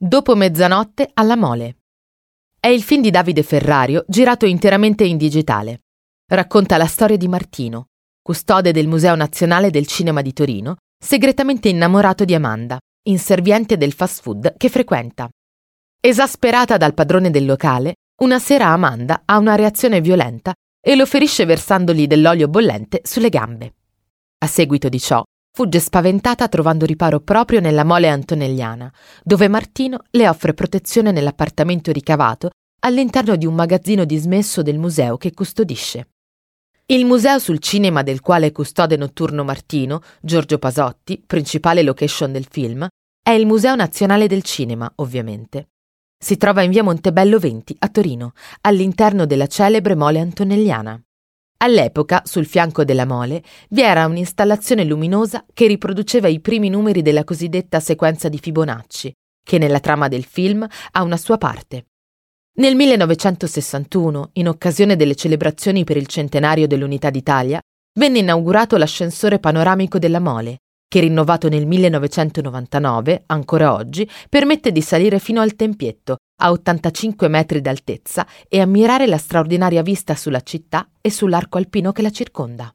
Dopo mezzanotte alla Mole. È il film di Davide Ferrario girato interamente in digitale. Racconta la storia di Martino, custode del Museo Nazionale del Cinema di Torino, segretamente innamorato di Amanda, inserviente del fast food che frequenta. Esasperata dal padrone del locale, una sera Amanda ha una reazione violenta e lo ferisce versandogli dell'olio bollente sulle gambe. A seguito di ciò, Fugge spaventata trovando riparo proprio nella mole antonelliana, dove Martino le offre protezione nell'appartamento ricavato all'interno di un magazzino dismesso del museo che custodisce. Il museo sul cinema del quale custode notturno Martino, Giorgio Pasotti, principale location del film, è il Museo Nazionale del Cinema, ovviamente. Si trova in via Montebello 20 a Torino, all'interno della celebre mole antonelliana. All'epoca, sul fianco della mole, vi era un'installazione luminosa che riproduceva i primi numeri della cosiddetta sequenza di Fibonacci, che nella trama del film ha una sua parte. Nel 1961, in occasione delle celebrazioni per il centenario dell'Unità d'Italia, venne inaugurato l'ascensore panoramico della mole, che rinnovato nel 1999, ancora oggi, permette di salire fino al tempietto, a 85 metri d'altezza, e ammirare la straordinaria vista sulla città e sull'arco alpino che la circonda.